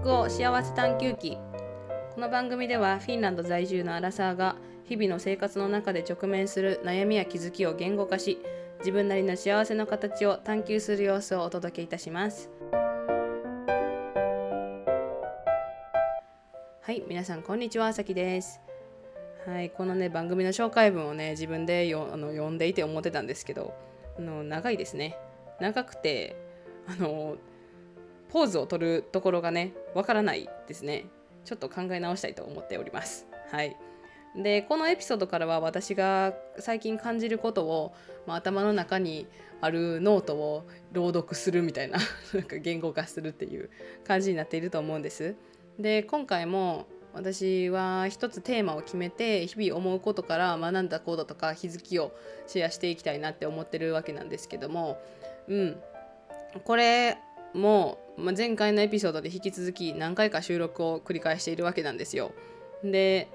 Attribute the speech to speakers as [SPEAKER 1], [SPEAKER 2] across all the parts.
[SPEAKER 1] 北欧幸せ探求記。この番組ではフィンランド在住のアラサーが日々の生活の中で直面する悩みや気づきを言語化し自分なりの幸せの形を探求する様子をお届けいたします。はい皆さんこんにちはあさきです。はいこのね番組の紹介文をね自分でよあの読んでいて思ってたんですけどあの長いですね。長くてあのポーズを取るところがねわからないですね。ちょっと考え直したいと思っております。はい。でこのエピソードからは私が最近感じることを、まあ、頭の中にあるノートを朗読するみたいな なんか言語化するっていう感じになっていると思うんです。で今回も私は一つテーマを決めて日々思うことから学んだこととか気づきをシェアしていきたいなって思ってるわけなんですけどもうん。これも、ま、前回のエピソードで引き続き何回か収録を繰り返しているわけなんですよ。で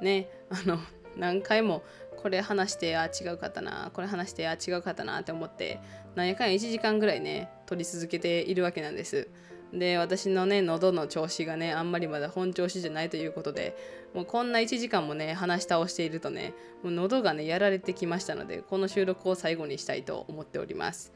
[SPEAKER 1] ねあの何回もこれ話してあ違うかったなこれ話してあ違うかったなって思って何やかん1時間ぐらいね撮り続けているわけなんです。で私のね喉の調子がねあんまりまだ本調子じゃないということでもうこんな1時間もね話し倒しているとねもう喉がねやられてきましたのでこの収録を最後にしたいと思っております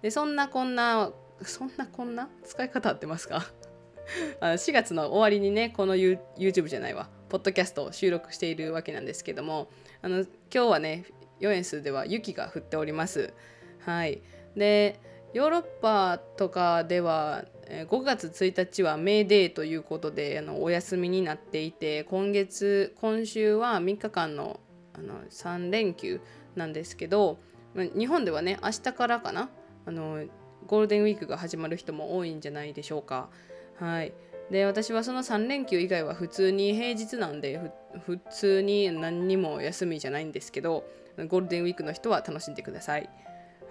[SPEAKER 1] でそんなこんなそんなこんな使い方合ってますか？あの4月の終わりにねこの YouTube じゃないわ。ポッドキャストを収録しているわけなんですけども。あの今日はねヨエンスでは雪が降っております。はい。でヨーロッパとかでは5月1日はメーデーということであのお休みになっていて今月今週は3日間のあの3連休なんですけど日本ではね明日からかな？あのゴールデンウィークが始まる人も多いんじゃないでしょうか。はい、で私はその3連休以外は普通に平日なんで普通に何にも休みじゃないんですけどゴールデンウィークの人は楽しんでください。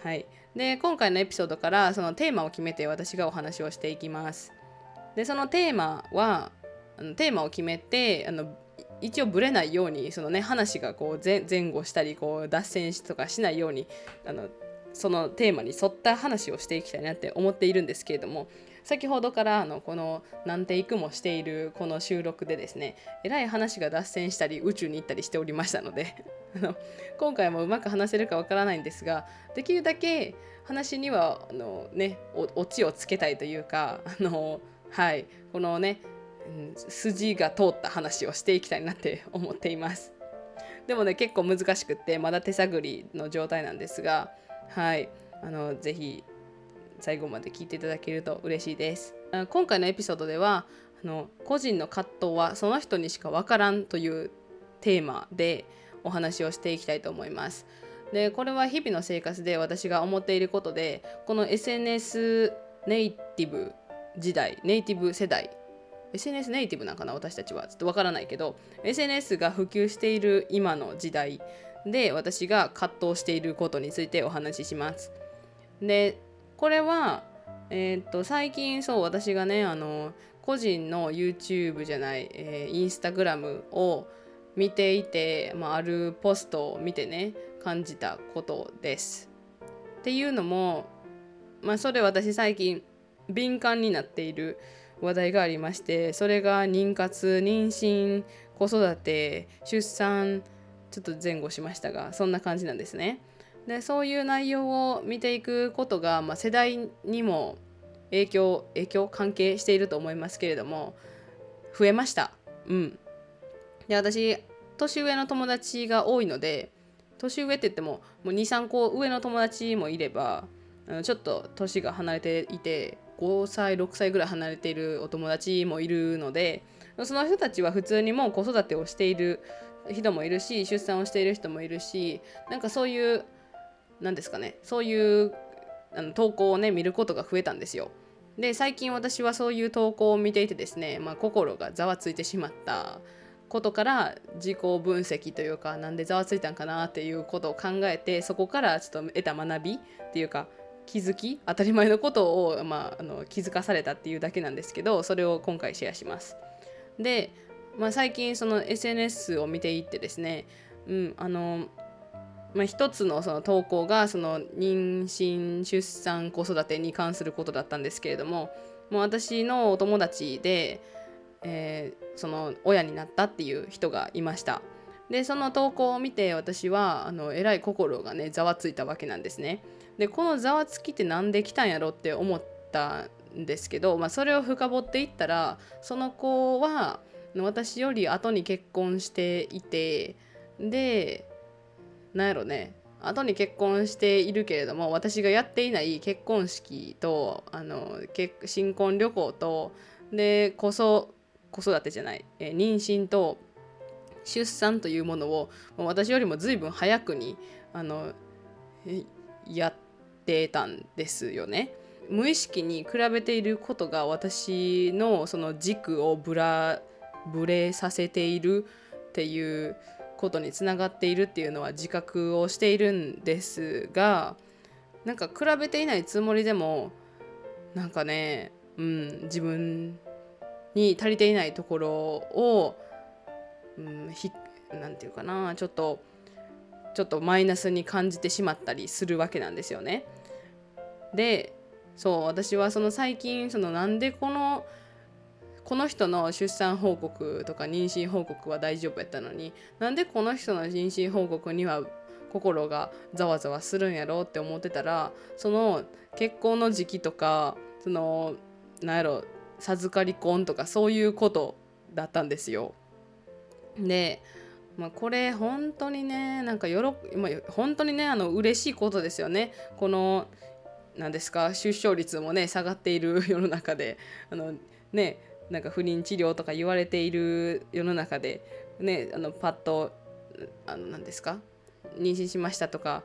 [SPEAKER 1] はい、で今回のエピソードからそのテーマを決めて私がお話をしていきます。でそのテーマはテーマを決めてあの一応ブレないようにそのね話がこう前後したりこう脱線とかしないようにあのそのテーマに沿った話をしていきたいなって思っているんですけれども先ほどからあのこの何テイクもしているこの収録でですねえらい話が脱線したり宇宙に行ったりしておりましたので あの今回もうまく話せるかわからないんですができるだけ話にはあの、ね、オチをつけたいというかあの、はい、このね筋が通った話をしていきたいなって思っています。でもね結構難しくってまだ手探りの状態なんですがはい。あのぜひ最後まで聞いていただけると嬉しいです。今回のエピソードではあの個人の葛藤はその人にしか分からんというテーマでお話をしていきたいと思います。でこれは日々の生活で私が思っていることでこの SNS ネイティブ時代ネイティブ世代 SNS ネイティブなんかな私たちは。ちょっとわからないけど SNS が普及している今の時代で私が葛藤していることについてお話しします。でこれは、えー、っと最近そう私がねあの個人の YouTube じゃない、えー、インスタグラムを見ていて、まあ、あるポストを見てね感じたことです。っていうのも、まあ、それ私最近敏感になっている話題がありましてそれが妊活妊娠子育て出産ちょっと前後しましたがそんな感じなんですね。でそういう内容を見ていくことが、まあ、世代にも影響影響関係していると思いますけれども増えました。うん、で私年上の友達が多いので年上って言ってももう23個上の友達もいればちょっと年が離れていて5歳6歳ぐらい離れているお友達もいるのでその人たちは普通にもう子育てをしている人もいるし出産をしている人もいるしなんかそういう何ですかねそういうあの投稿をね見ることが増えたんですよ。で最近私はそういう投稿を見ていてですね、まあ、心がざわついてしまったことから自己分析というかなんでざわついたんかなっていうことを考えてそこからちょっと得た学びっていうか気づき当たり前のことを、まあ、あの気づかされたっていうだけなんですけどそれを今回シェアします。でまあ、最近その SNS を見ていってですね、うんあのまあ、一つのその投稿がその妊娠出産子育てに関することだったんですけれどももう私のお友達で、えー、その親になったっていう人がいました。でその投稿を見て私はあのえらい心がねざわついたわけなんですね。でこのざわつきって何で来たんやろって思ったんですけど、まあ、それを深掘っていったらその子は私より後に結婚していてでなんやろね後に結婚しているけれども私がやっていない結婚式とあの新婚旅行とで子子育てじゃない、え妊娠と出産というものを私よりも随分早くにあのやってたんですよね。無意識に比べていることが私のその軸をぶらぶれさせているっていうことにつながっているっていうのは自覚をしているんですがなんか比べていないつもりでもなんかね、うん、自分に足りていないところを、うん、ひなんていうかなちょっとちょっとマイナスに感じてしまったりするわけなんですよね。でそう私はその最近そのなんでこのこの人の出産報告とか妊娠報告は大丈夫やったのになんでこの人の妊娠報告には心がざわざわするんやろうって思ってたらその結婚の時期とかそのなんやろ授かり婚とかそういうことだったんですよ。で、まあ、これ本当にねなんかよろ、まあ、本当にねあの嬉しいことですよね。この何ですか出生率もね下がっている世の中であのねなんか不妊治療とか言われている世の中で、ね、あのパッとあの何ですか？妊娠しましたとか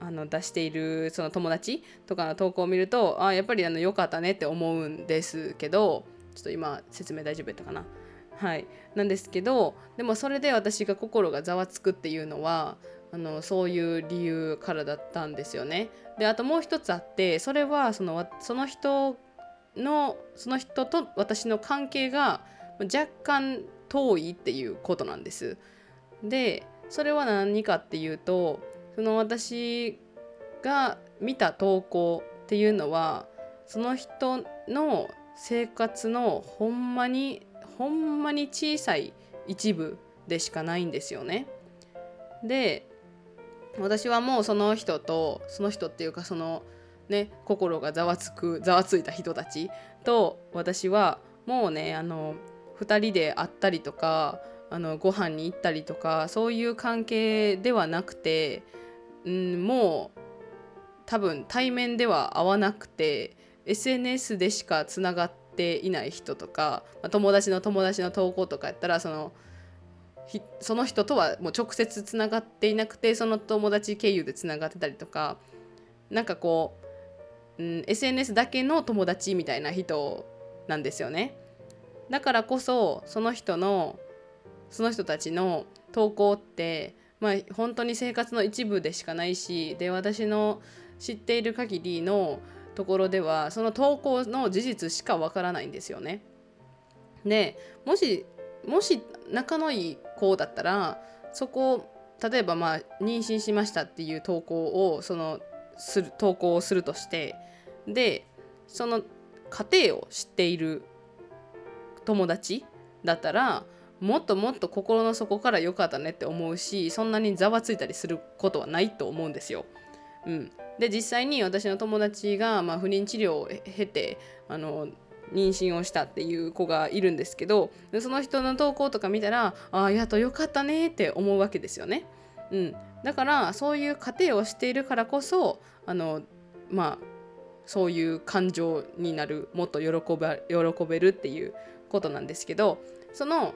[SPEAKER 1] あの出しているその友達とかの投稿を見るとあやっぱりあの良かったねって思うんですけどちょっと今説明大丈夫やったかな？はい。なんですけどでもそれで私が心がざわつくっていうのはあのそういう理由からだったんですよね。であともう一つあってそれはそのその人のその人と私の関係が若干遠いっていうことなんです。でそれは何かっていうとその私が見た投稿っていうのはその人の生活のほんまにほんまに小さい一部でしかないんですよね。で私はもうその人とその人っていうかそのね、心がざわつくざわついた人たちと私はもうねあの2人で会ったりとかあのご飯に行ったりとかそういう関係ではなくて、うん、もう多分対面では会わなくて SNS でしかつながっていない人とか、まあ、友達の友達の投稿とかやったらそのその人とはもう直接つながっていなくてその友達経由でつながってたりとかなんかこううん、SNS だけの友達みたいな人なんですよね。だからこそその人のその人たちの投稿ってまあ本当に生活の一部でしかないしで私の知っている限りのところではその投稿の事実しかわからないんですよね。でもしもし仲のいい子だったらそこ例えばまあ妊娠しましたっていう投稿をそのする投稿をするとしてでその家庭を知っている友達だったらもっともっと心の底から良かったねって思うしそんなにざわついたりすることはないと思うんですよ。うん、で実際に私の友達が、まあ、不妊治療を経てあの妊娠をしたっていう子がいるんですけどその人の投稿とか見たらああやっとよかったねって思うわけですよね。うん、だからそういう過程をしているからこそあのまあそういう感情になるもっと喜べ喜べるっていうことなんですけどその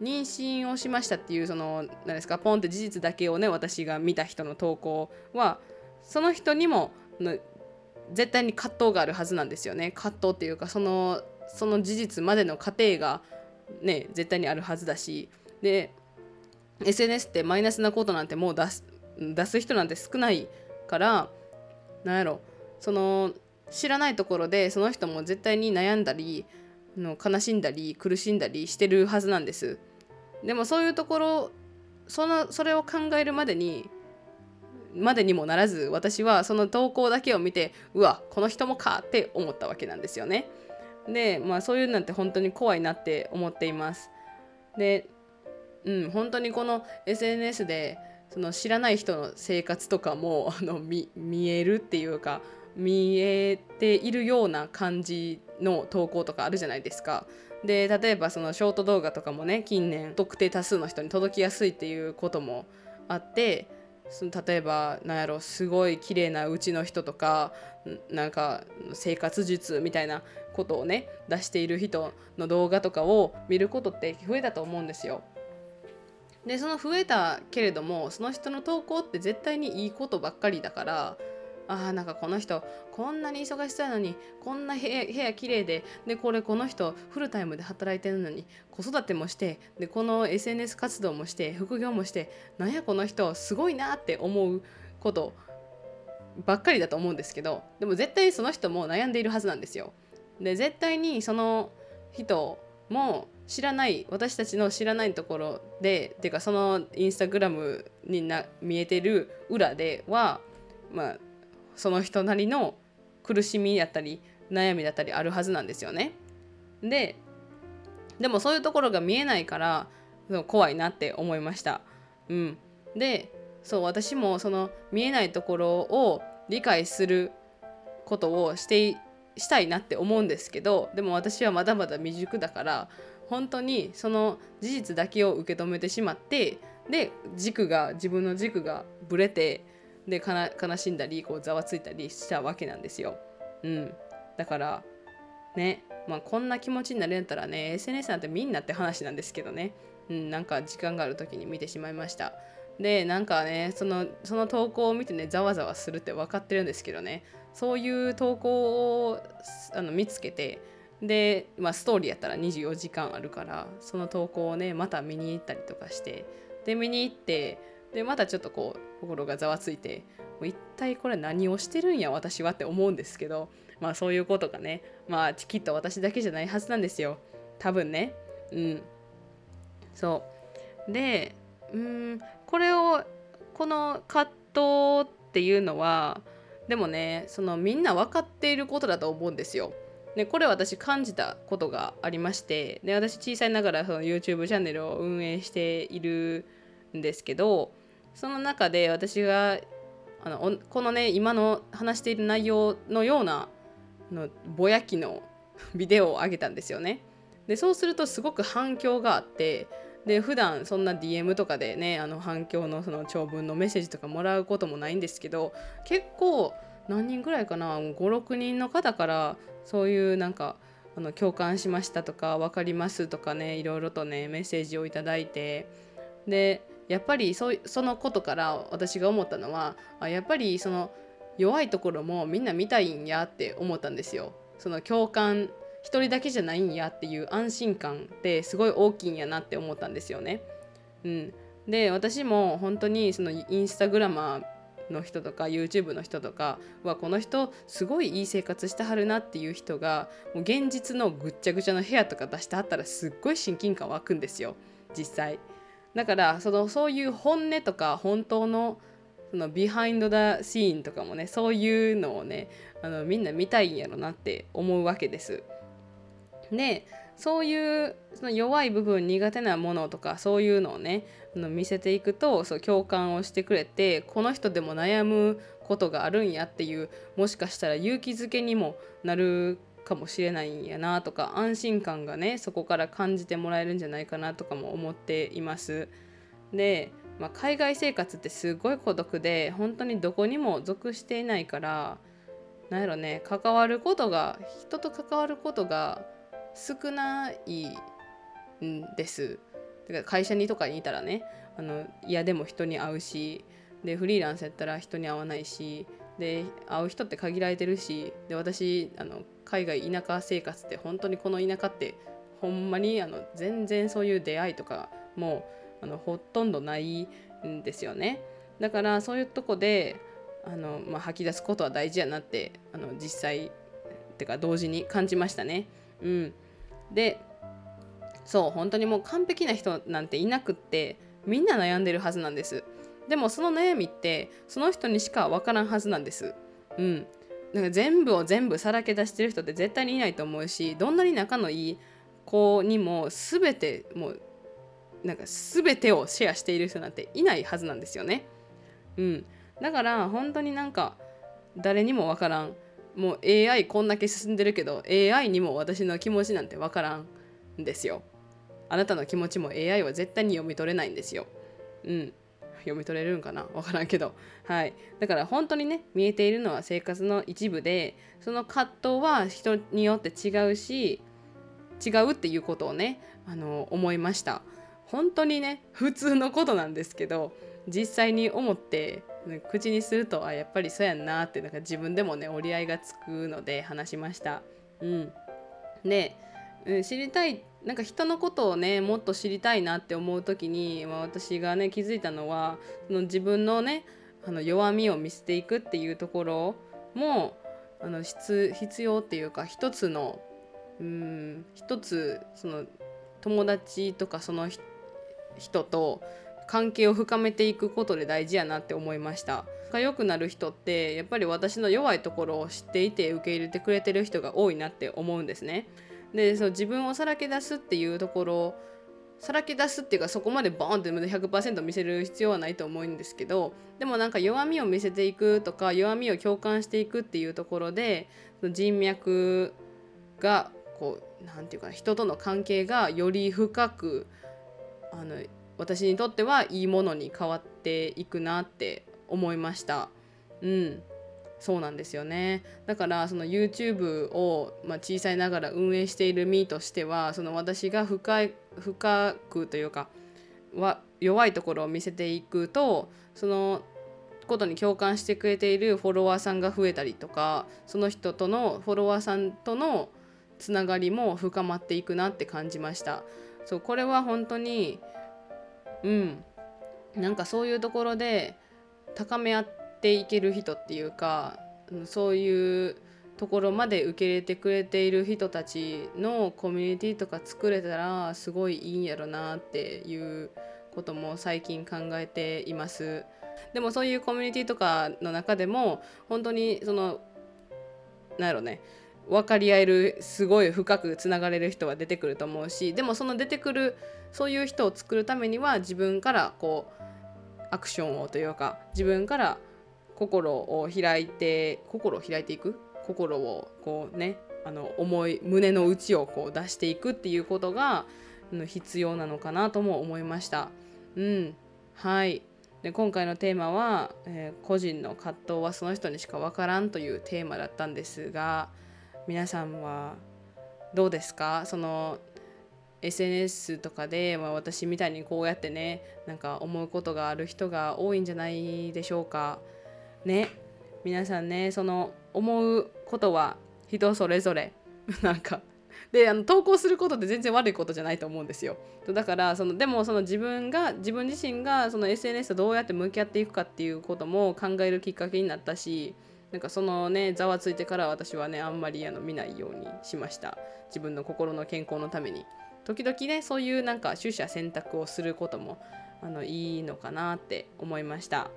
[SPEAKER 1] 妊娠をしましたっていうその何ですかポンって事実だけをね私が見た人の投稿はその人にも絶対に葛藤があるはずなんですよね。葛藤っていうかそのその事実までの過程がね絶対にあるはずだしで SNS ってマイナスなことなんてもう出す出す人なんて少ないからなんやろ。その知らないところでその人も絶対に悩んだりの悲しんだり苦しんだりしてるはずなんです。でもそういうところそのそれを考えるまでにまでにもならず私はその投稿だけを見てうわこの人もかって思ったわけなんですよね。でまあそういうなんて本当に怖いなって思っています。でうん本当にこの SNS でその知らない人の生活とかも あの見見えるっていうか見えているような感じの投稿とかあるじゃないですか。で例えばそのショート動画とかもね近年特定多数の人に届きやすいっていうこともあってその例えばなんやろすごい綺麗なうちの人とかなんか生活術みたいなことをね出している人の動画とかを見ることって増えたと思うんですよ。でその増えたけれどもその人の投稿って絶対にいいことばっかりだからあーなんかこの人こんなに忙しそうやのにこんな部屋部屋綺麗ででこれこの人フルタイムで働いてるのに子育てもしてでこの SNS 活動もして副業もしてなんやこの人すごいなって思うことばっかりだと思うんですけどでも絶対にその人も悩んでいるはずなんですよ。で絶対にその人も知らない私たちの知らないところでっていうかそのインスタグラムにな見えてる裏ではまあその人なりの苦しみやったり悩みだったりあるはずなんですよね。ででもそういうところが見えないから怖いなって思いました。うん、でそう私もその見えないところを理解することをしてしたいなって思うんですけどでも私はまだまだ未熟だから本当にその事実だけを受け止めてしまってで軸が自分の軸がぶれてで悲しんだりこうざわついたりしたわけなんですよ。うん、だからね、まあ、こんな気持ちになれたらね SNS なんてみんなって話なんですけどね、うん、なんか時間がある時に見てしまいました。でなんかねそのその投稿を見てねざわざわするって分かってるんですけどねそういう投稿をあの見つけてで、まあ、ストーリーやったら24時間あるからその投稿をねまた見に行ったりとかしてで見に行ってでまたちょっとこう心がざわついてもう一体これ何をしてるんや私はって思うんですけどまあそういうことがねまあきっと私だけじゃないはずなんですよ。多分ね。うん。そう。でうんこれをこの葛藤っていうのはでもねそのみんな分かっていることだと思うんですよ。でこれ私感じたことがありましてで私小さいながらその YouTube チャンネルを運営しているんですけどその中で私があのこのね今の話している内容のようなのぼやきの ビデオを上げたんですよね。でそうするとすごく反響があってで普段そんな DM とかでねあの反響のその長文のメッセージとかもらうこともないんですけど結構何人ぐらいかな56人の方からそういうなんかあの共感しましたとか分かりますとかねいろいろとねメッセージをいただいてでやっぱりそそのことから私が思ったのはあやっぱりその弱いところもみんな見たいんやって思ったんですよ。その共感一人だけじゃないんやっていう安心感ってすごい大きいんやなって思ったんですよね。うん、で私も本当にそのインスタグラマーの人とか YouTube の人とかはこの人すごいいい生活してはるなっていう人がもう現実のぐっちゃぐちゃの部屋とか出してはったらすっごい親近感湧くんですよ実際。だからそのそういう本音とか本当のそのビハインド・ダ・シーンとかもねそういうのをねあのみんな見たいんやろなって思うわけです。でそういうその弱い部分苦手なものとかそういうのをねあの見せていくとそう共感をしてくれてこの人でも悩むことがあるんやっていうもしかしたら勇気づけにもなるかもしれないんやなとか安心感がねそこから感じてもらえるんじゃないかなとかも思っています。で、まあ、海外生活ってすごい孤独で本当にどこにも属していないからなんやろね関わることが人と関わることが少ないんです。だから会社にとかにいたらねあの嫌でも人に会うしでフリーランスやったら人に会わないしで会う人って限られてるしで私あの海外田舎生活って本当にこの田舎ってほんまにあの全然そういう出会いとかもあのほとんどないんですよねだからそういうとこであの、まあ、吐き出すことは大事やなってあの実際ってか同時に感じましたねうん。でそう本当にもう完璧な人なんていなくってみんな悩んでるはずなんです。でもその悩みってその人にしか分からんはずなんです。うん。なんか全部を全部さらけ出してる人って絶対にいないと思うしどんなに仲のいい子にも全てもうなんか全てをシェアしている人なんていないはずなんですよね。うん、だから本当になんか誰にもわからん。もう AI こんだけ進んでるけど AI にも私の気持ちなんてわからんんですよ。あなたの気持ちも AI は絶対に読み取れないんですよ。うん。読み取れるんかな？わからんけど。はい。だから本当にね、見えているのは生活の一部で、その葛藤は人によって違うし、違うっていうことをね、あの、思いました。本当にね、普通のことなんですけど、実際に思って、口にするとあやっぱりそうやんなってなんか自分でもね折り合いがつくので話しました。うん、で、うん、知りたいなんか人のことをねもっと知りたいなって思う時に、まあ、私がね気づいたのはその自分のねあの弱みを見せていくっていうところもあの必要っていうか一つのうん一つその友達とかその人と関係を深めていくことで大事やなって思いました。仲良くなる人ってやっぱり私の弱いところを知っていて受け入れてくれてる人が多いなって思うんですね。でそう自分をさらけ出すっていうところさらけ出すっていうかそこまでボーンって100%見せる必要はないと思うんですけどでもなんか弱みを見せていくとか弱みを共感していくっていうところで人脈がこう何て言うかな人との関係がより深くあの私にとってはいいものに変わっていくなって思いました。うん。そうなんですよね。だからその YouTube を、まあ、小さいながら運営している身としてはその私が深い深くというかは弱いところを見せていくとそのことに共感してくれているフォロワーさんが増えたりとかその人とのフォロワーさんとのつながりも深まっていくなって感じました。そうこれは本当にうんなんかそういうところで高め合っていける人っていうかそういうところまで受け入れてくれている人たちのコミュニティとか作れたらすごいいいんやろなっていうことも最近考えています。でもそういうコミュニティとかの中でも本当にそのなんやろね分かり合えるすごい深くつながれる人は出てくると思うしでもその出てくるそういう人を作るためには自分からこうアクションをというか自分から心を開いて心を開いていく？心をこうねあの思い胸の内をこう出していくっていうことが必要なのかなとも思いました。うん、はい。で今回のテーマは、えー、個人の葛藤はその人にしか分からんというテーマだったんですが皆さんはどうですか？その SNS とかで、まあ、私みたいにこうやってねなんか思うことがある人が多いんじゃないでしょうか。ね。皆さんねその思うことは人それぞれ。なんか。であの投稿することって全然悪いことじゃないと思うんですよ。だからそのでもその自分が自分自身がその SNS とどうやって向き合っていくかっていうことも考えるきっかけになったしなんかそのねざわついてから私はねあんまりあの見ないようにしました。自分の心の健康のために。時々ねそういうなんか取捨選択をすることもあのいいのかなって思いました。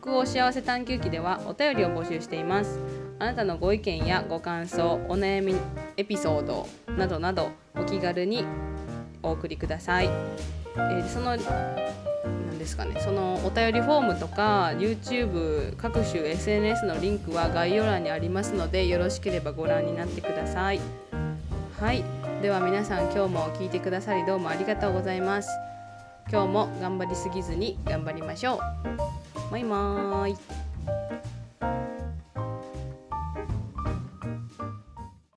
[SPEAKER 1] 北欧幸せ探求記ではお便りを募集しています。あなたのご意見やご感想お悩みエピソードなどなどお気軽にお送りください、えー、そのですかね。そのお便りフォームとか YouTube 各種 SNS のリンクは概要欄にありますのでよろしければご覧になってください。はい。では皆さん今日も聞いてくださりどうもありがとうございます。今日も頑張りすぎずに頑張りましょう。バイバーイ。